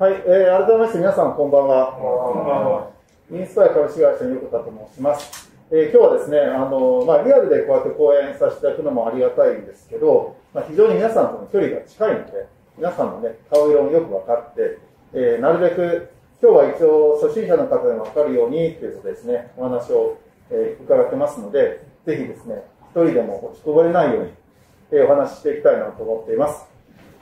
はい、えー、改めまして皆さんこんばんは。インスパイア株式会社の横田と申します。えー、今日はですね、あの、まあ、リアルでこうやって講演させていただくのもありがたいんですけど、まあ、非常に皆さんとの距離が近いので、皆さんのね、顔色もよく分かって、えー、なるべく、今日は一応初心者の方でも分かるようにということですね、お話を、えー、伺ってますので、ぜひですね、一人でも落ちこぼれないように、えー、お話ししていきたいなと思っています。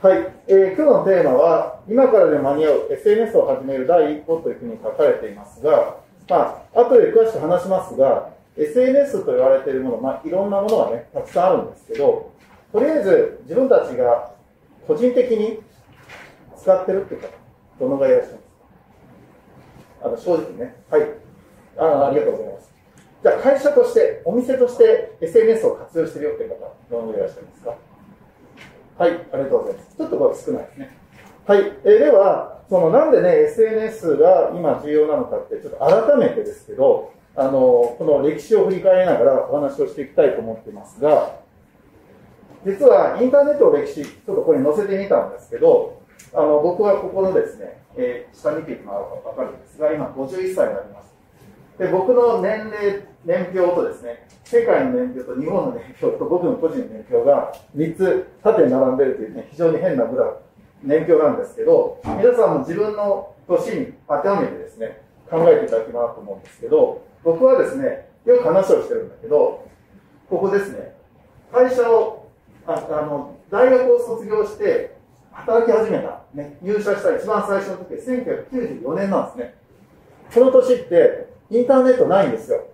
はい、えー、今日のテーマは、今からで間に合う SNS を始める第一歩というふうに書かれていますが、まあ、後で詳しく話しますが、SNS と言われているもの、まあ、いろんなものがね、たくさんあるんですけど、とりあえず自分たちが個人的に使ってるっていう方、どのぐらいいらっしゃいますか？あの、正直ね。はい。あありがとうございます。じゃあ、会社として、お店として SNS を活用してるよっていう方、どのぐらいいらっしゃいますか？はい、ありがとうございます。ちょっとこれ少ないですね。はい、えー、では、そのなんでね、SNS が今重要なのかって、ちょっと改めてですけど、あの、この歴史を振り返りながらお話をしていきたいと思ってますが、実はインターネットの歴史、ちょっとこれ載せてみたんですけど、あの、僕はここのですね、えー、下見てもらうとわかるんですが、今51歳になります。で、僕の年齢、年表とですね、世界の年表と日本の年表と僕の個人の年表が3つ縦に並んでるというね、非常に変なグラフ、年表なんですけど、皆さんも自分の年に当てはめてですね、考えていただければと思うんですけど、僕はですね、よく話をしてるんだけど、ここですね、会社を、ああの、大学を卒業して働き始めた、ね、入社した一番最初の時1994年なんですね。この年ってインターネットないんですよ。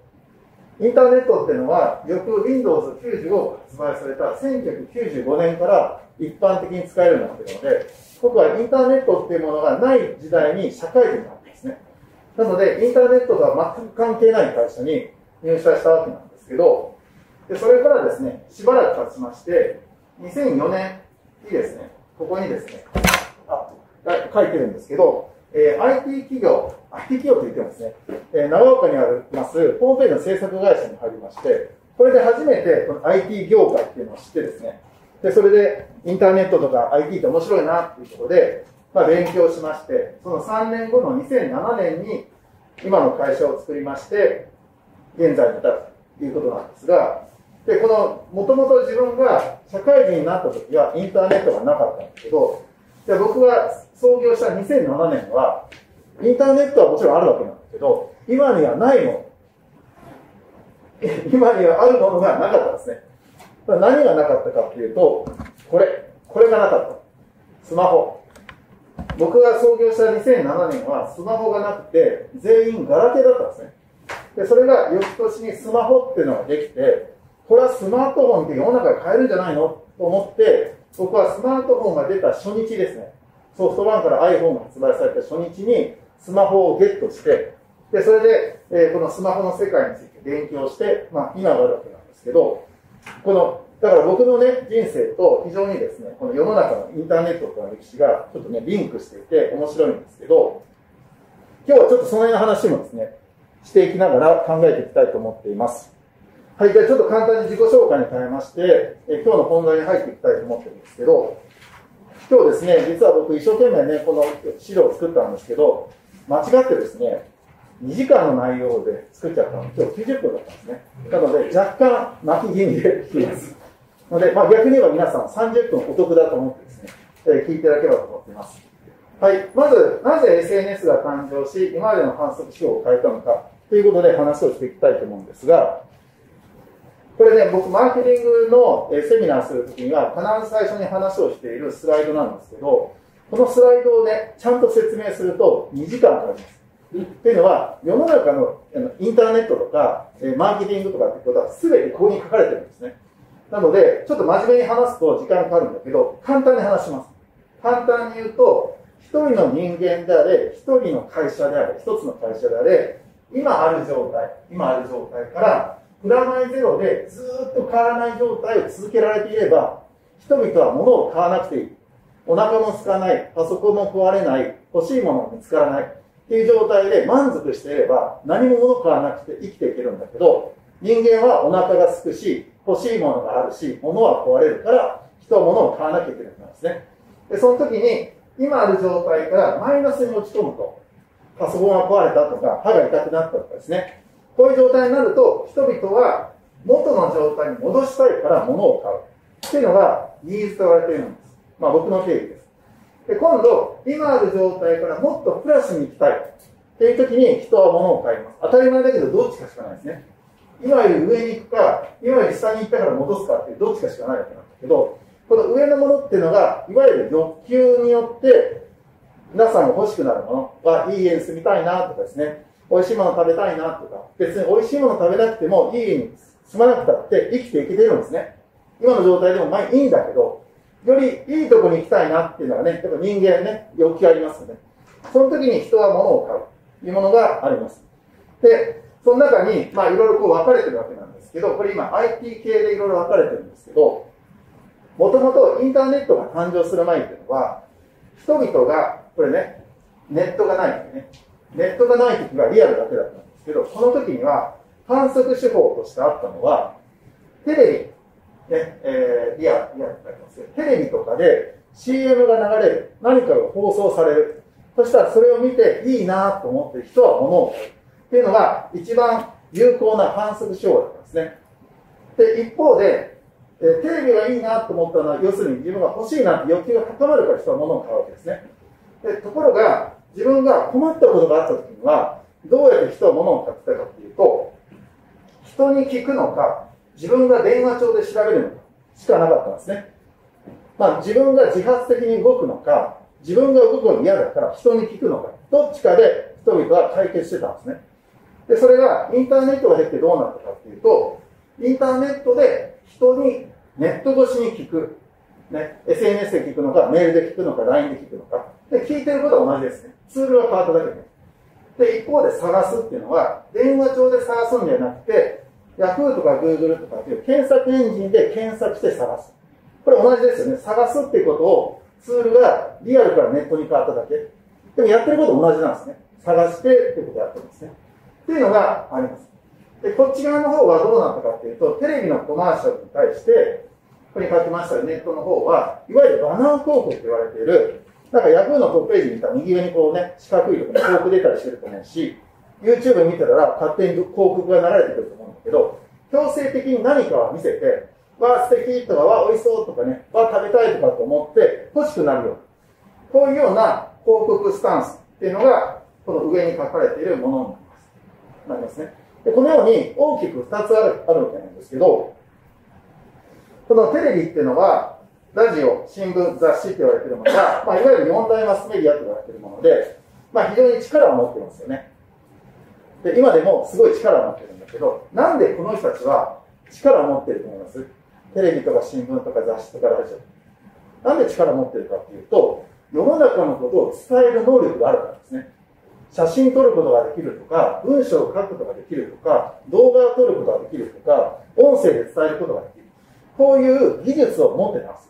インターネットっていうのは、翌 Windows95 が発売された1995年から一般的に使えるようになっているので、僕はインターネットっていうものがない時代に社会人になってますね。なので、インターネットとは全く関係ない会社に入社したわけなんですけど、でそれからですね、しばらく経ちまして、2004年にですね、ここにですね、あ、書いてるんですけど、えー、IT 企業、IT 企業と言ってもですね、えー、長岡にありますホームページの制作会社に入りまして、これで初めてこの IT 業界っていうのを知ってですね、で、それでインターネットとか IT って面白いなっていうことで、まあ、勉強しまして、その3年後の2007年に今の会社を作りまして、現在に至るということなんですが、で、この、もともと自分が社会人になった時はインターネットがなかったんですけど、で僕が創業した2007年は、インターネットはもちろんあるわけなんだけど、今にはないもの。今にはあるものがなかったですね。何がなかったかっていうと、これ、これがなかった。スマホ。僕が創業した2007年はスマホがなくて、全員ガラケーだったんですね。で、それが翌年にスマホっていうのができて、これはスマートフォンって世の中で買えるんじゃないの？と思って、僕はスマートフォンが出た初日ですね。ソフトバンクから iPhone が発売された初日にスマホをゲットして、で、それで、えー、このスマホの世界について勉強して、まあ、今があるわけなんですけど、この、だから僕のね、人生と非常にですね、この世の中のインターネットとの歴史がちょっとね、リンクしていて面白いんですけど、今日はちょっとその辺の話もですね、していきながら考えていきたいと思っています。はい、じゃあちょっと簡単に自己紹介に変えまして、え今日の本題に入っていきたいと思ってるんですけど、今日ですね、実は僕一生懸命ね、この資料を作ったんですけど、間違ってですね、2時間の内容で作っちゃったの、今日90分だったんですね。なので、若干巻き気味で聞きます。ので、まあ、逆に言えば皆さん30分お得だと思ってですね、えー、聞いていただければと思っています。はい。まず、なぜ SNS が誕生し、今までの観測手法を変えたのか、ということで話をしていきたいと思うんですが、これね、僕、マーケティングのセミナーするときには、必ず最初に話をしているスライドなんですけど、このスライドをね、ちゃんと説明すると2時間かかります。っていうのは、世の中のインターネットとか、マーケティングとかってことは全てここに書かれてるんですね。なので、ちょっと真面目に話すと時間かかるんだけど、簡単に話します。簡単に言うと、一人の人間であれ、一人の会社であれ、一つの会社であれ、今ある状態、今ある状態から、プラマイゼロでずっと変わらない状態を続けられていれば、人々は物を買わなくていい。お腹も空かない、パソコンも壊れない、欲しいものも見つからないっていう状態で満足していれば、何も物を買わなくて生きていけるんだけど、人間はお腹が空くし、欲しいものがあるし、物は壊れるから、人は物を買わなきゃいけないんですね。で、その時に、今ある状態からマイナスに落ち込むと、パソコンが壊れたとか、歯が痛くなったとかですね、こういう状態になると、人々は元の状態に戻したいから物を買う。っていうのがニーズと言われているんです。まあ僕の定義です。で、今度、今ある状態からもっとプラスに行きたい。っていう時に人は物を買います。当たり前だけど、どっちかしかないですね。今より上に行くか、今より下に行ったから戻すかっていう、どっちかしかないわけなんだけど、この上のものっていうのが、いわゆる欲求によって、皆さんが欲しくなるものは、いい家に住みたいなとかですね、美味しいもの食べたいなとか、別に美味しいもの食べなくても、いいに住まなくたって生きていけてるんですね。今の状態でもまあいいんだけど、よりいいとこに行きたいなっていうのがね、やっぱ人間ね、欲求ありますよね。その時に人は物を買うというものがあります。で、その中に、まあいろいろこう分かれてるわけなんですけど、これ今 IT 系でいろいろ分かれてるんですけど、もともとインターネットが誕生する前っていうのは、人々が、これね、ネットがないんでね、ネットがない時はリアルだけだったんですけど、この時には観測手法としてあったのは、テレビ、ね、えー、リアル、リアルって書いてますけど、テレビとかで CM が流れる、何かが放送される。そしたらそれを見ていいなと思ってる人は物を買う。っていうのが一番有効な観測手法だったんですね。で、一方で、えテレビがいいなと思ったのは、要するに自分が欲しいなって欲求が高まるから人は物を買うわけですね。でところが、自分が困ったことがあった時には、どうやって人は物を買ってたかっていうと、人に聞くのか、自分が電話帳で調べるのかしかなかったんですね。まあ自分が自発的に動くのか、自分が動くの嫌だから人に聞くのか、どっちかで人々は解決してたんですね。で、それがインターネットが減ってどうなったかっていうと、インターネットで人にネット越しに聞く。ね、SNS で聞くのか、メールで聞くのか、LINE で聞くのか。で、聞いてることは同じですね。ツールが変わっただけで。で、一方で探すっていうのは、電話帳で探すんじゃなくて、Yahoo とか Google とかっていう検索エンジンで検索して探す。これ同じですよね。探すっていうことをツールがリアルからネットに変わっただけ。でもやってること同じなんですね。探してっていうことをやってるんですね。っていうのがあります。で、こっち側の方はどうなったかっていうと、テレビのコマーシャルに対して、ここに書きましたネットの方は、いわゆるバナー広告と言われている、なんか Yahoo のトップページ見たら右上にこうね、四角いところに広告出たりしてると思うし、YouTube 見てたら勝手に広告が流れてくると思うんだけど、強制的に何かを見せて、わあ素敵とか、わあ美味しそうとかね、わあ食べたいとかと思って欲しくなるよ、こういうような広告スタンスっていうのが、この上に書かれているものになります。なりますね。でこのように大きく2つあるあるわけなんですけど、このテレビっていうのは、ラジオ、新聞、雑誌って言われてるものが、まあ、いわゆる四大マスメディアと言われてるもので、まあ、非常に力を持ってますよね。で、今でもすごい力を持ってるんだけど、なんでこの人たちは力を持ってると思います？テレビとか新聞とか雑誌とかラジオ。なんで力を持ってるかっていうと、世の中のことを伝える能力があるからですね。写真撮ることができるとか、文章を書くことができるとか、動画を撮ることができるとか、音声で伝えることができる。こういう技術を持ってます。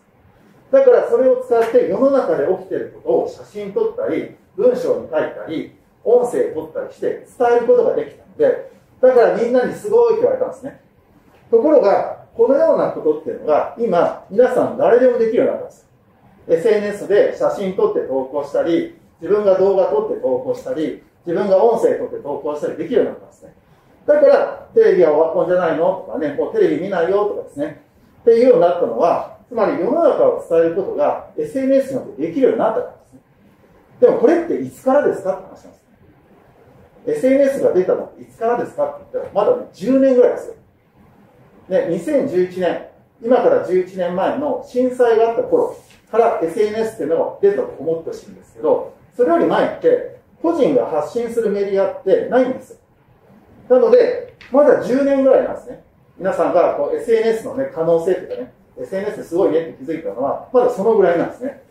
だからそれを使って世の中で起きていることを写真撮ったり、文章に書いたり、音声撮ったりして伝えることができたので、だからみんなにすごいって言われたんですね。ところが、このようなことっていうのが、今、皆さん誰でもできるようになったんです。SNS で写真撮って投稿したり、自分が動画撮って投稿したり、自分が音声撮って投稿したりできるようになったんですね。だから、テレビはオワコンじゃないのとかね、もうテレビ見ないよとかですね。っていうようになったのは、つまり世の中を伝えることが SNS によってできるようになったからですね。でもこれっていつからですかって話なんですね。SNS が出たのっていつからですかって言ったら、まだね、10年ぐらいですよ。ね、2011年、今から11年前の震災があった頃から SNS っていうのが出たと思ってほしいんですけど、それより前って、個人が発信するメディアってないんですよ。なので、まだ10年ぐらいなんですね。皆さんがこう SNS のね、可能性というかね、SNS すごいねって気づいたのは、まだそのぐらいなんですね。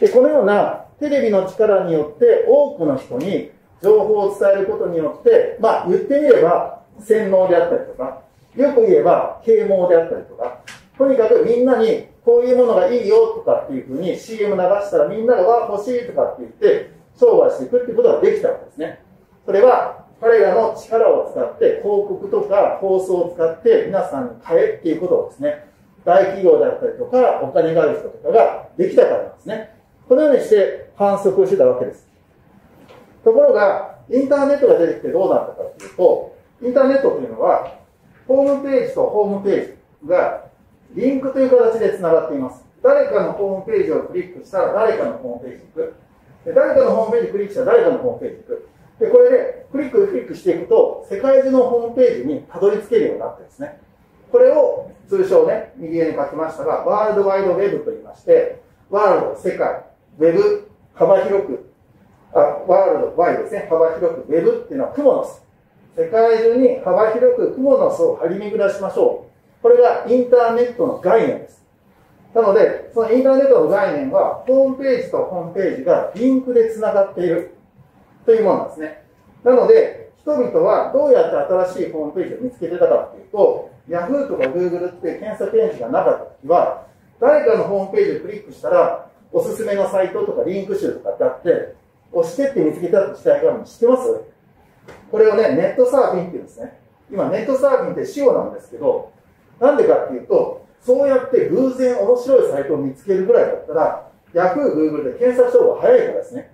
で、このようなテレビの力によって多くの人に情報を伝えることによって、まあ言ってみれば洗脳であったりとか、よく言えば啓蒙であったりとか、とにかくみんなにこういうものがいいよとかっていうふうに CM 流したらみんながわ欲しいとかって言って商売していくっていうことができたわけですね。それは彼らの力を使って広告とか放送を使って皆さんに買えっていうことをですね、大企業であったりとかお金がある人とかができたからですね。このようにして反則してたわけです。ところが、インターネットが出てきてどうなったかというと、インターネットというのは、ホームページとホームページがリンクという形で繋がっています。誰かのホームページをクリックしたら誰かのホームページに行く。誰かのホームページクリックしたら誰かのホームページに行く。で、これでクリッククリックしていくと、世界中のホームページにたどり着けるようになってですね。これを通称ね、右上に書きましたが、ワールドワイドウェブと言いまして、ワールド、世界、ウェブ、幅広く、あワールド、ワイドですね、幅広く、ウェブっていうのはクモの巣。世界中に幅広くクモの巣を張り巡らしましょう。これがインターネットの概念です。なので、そのインターネットの概念は、ホームページとホームページがリンクで繋がっているというものなんですね。なので、人々はどうやって新しいホームページを見つけてたかっていうと、Yahoo とか Google って検索エンジンがなかった時は、誰かのホームページをクリックしたら、おすすめのサイトとかリンク集とかってあって、押してって見つけた時代があるの知ってます？これをね、ネットサーフィンって言うんですね。今、ネットサーフィンって塩なんですけど、なんでかっていうと、そうやって偶然面白いサイトを見つけるぐらいだったら、Yahoo、Google で検索した方が早いからですね。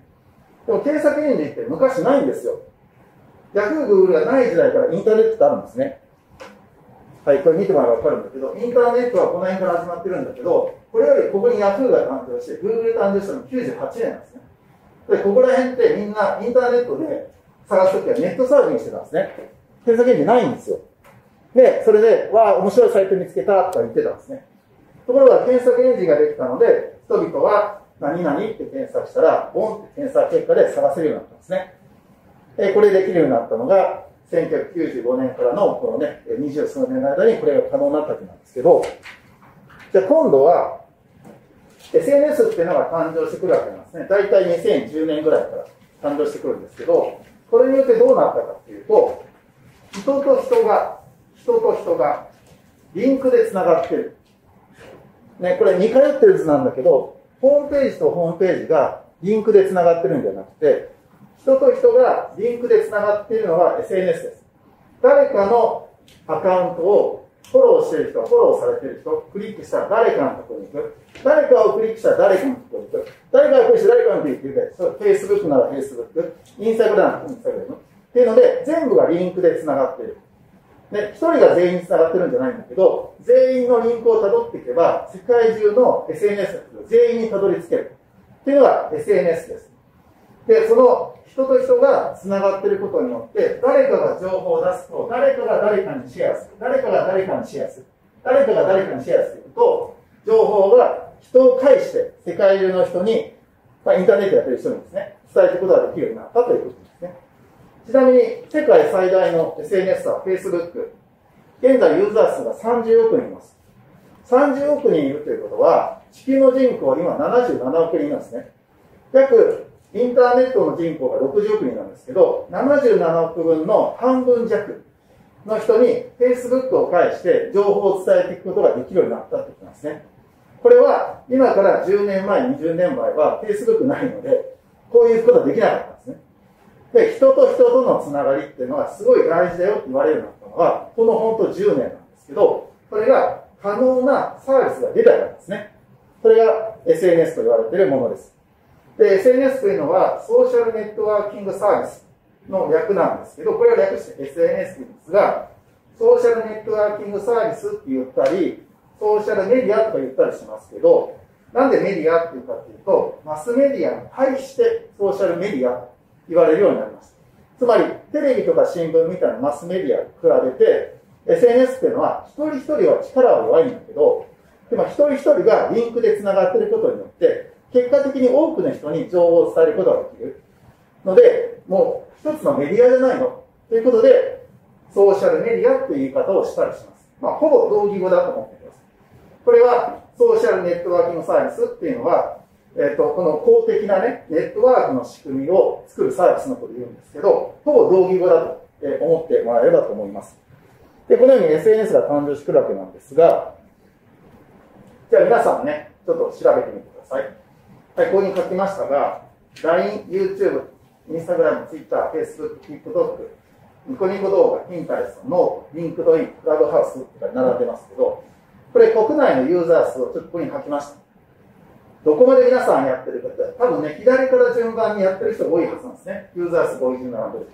でも検索エンジンって昔ないんですよ。Yahoo、Google がない時代からインターネットってあるんですね。はい、これ見てもらえばわかるんだけど、インターネットはこの辺から始まってるんだけど、これよりここに Yahoo が誕生して、Google 誕生したの98年なんですね。で、ここら辺ってみんなインターネットで探すときはネットサーフィンしてたんですね。検索エンジンないんですよ。で、それで、わあ、面白いサイト見つけたとか言ってたんですね。ところが検索エンジンができたので、人々は何々って検索したら、ボンって検索結果で探せるようになったんですね。えこれできるようになったのが、1995年からのこのね、二十数年の間にこれが可能になったわけなんですけど、じゃあ今度は、SNS っていうのが誕生してくるわけなんですね。大体2010年ぐらいから誕生してくるんですけど、これによってどうなったかっていうと、人と人が、人と人がリンクで繋がってる。ね、これ似通ってる図なんだけど、ホームページとホームページがリンクで繋がってるんじゃなくて、人と人がリンクで繋がっているのは SNS です。誰かのアカウントをフォローしている人、フォローされている人、クリックしたら誰かのところに行く。誰かをクリックしたら誰かのところに行く。誰かをクリックして誰かのところに行く。Facebook なら Facebook、インスタグラム、インスタグラム。っていうので、全部がリンクで繋がっている。で、一人が全員繋がってるんじゃないんだけど、全員のリンクを辿っていけば、世界中の SNS 全員に辿り着ける。っていうのが SNS です。で、その人と人が繋がってることによって、誰かが情報を出すと、誰かが誰かにシェアする。誰かが誰かにシェアする。誰かが誰かにシェアすると、情報が人を介して世界中の人に、まあ、インターネットやってる人にですね、伝えていくことができるようになったということ。ちなみに、世界最大の SNS は Facebook。現在ユーザー数が30億人います。30億人いるということは、地球の人口は今77億人いますね。約インターネットの人口が60億人なんですけど、77億分の半分弱の人に Facebook を介して情報を伝えていくことができるようになったってことなんですね。これは今から10年前、20年前は Facebook ないので、こういうことはできなかったで。人と人とのつながりっていうのはすごい大事だよって言われるようになったのは、この本当10年なんですけど、これが可能なサービスが出たからですね。それが SNS と言われているものです。で、SNS というのは、ソーシャルネットワーキングサービスの略なんですけど、これを略して SNS というんですが、ソーシャルネットワーキングサービスって言ったり、ソーシャルメディアとか言ったりしますけど、なんでメディアっていうかっていうと、マスメディアに対してソーシャルメディア言われるようになります。つまり、テレビとか新聞みたいなマスメディアと比べて、SNS っていうのは、一人一人は力は弱いんだけど、でも一人一人がリンクで繋がっていることによって、結果的に多くの人に情報を伝えることができるので、もう一つのメディアじゃないのということで、ソーシャルメディアという言い方をしたりします。まあ、ほぼ同義語だと思っています。これは、ソーシャルネットワーキングサービスっていうのは、えっ、と、この公的なね、ネットワークの仕組みを作るサービスのことを言うんですけど、ほぼ同義語だと思ってもらえればと思います。で、このように SNS が誕生してくるわけなんですが、じゃあ皆さんね、ちょっと調べてみてください。はい、ここに書きましたが、LINE、YouTube、Instagram、Twitter、Facebook、TikTok、ニコニコ動画、Pinterest、 note、LinkedIn、 Clubhouse って並んでますけど、これ国内のユーザー数をちょっとここに書きました。どこまで皆さんやってるかって、多分ね、左から順番にやってる人が多いはずなんですね。ユーザー数57で。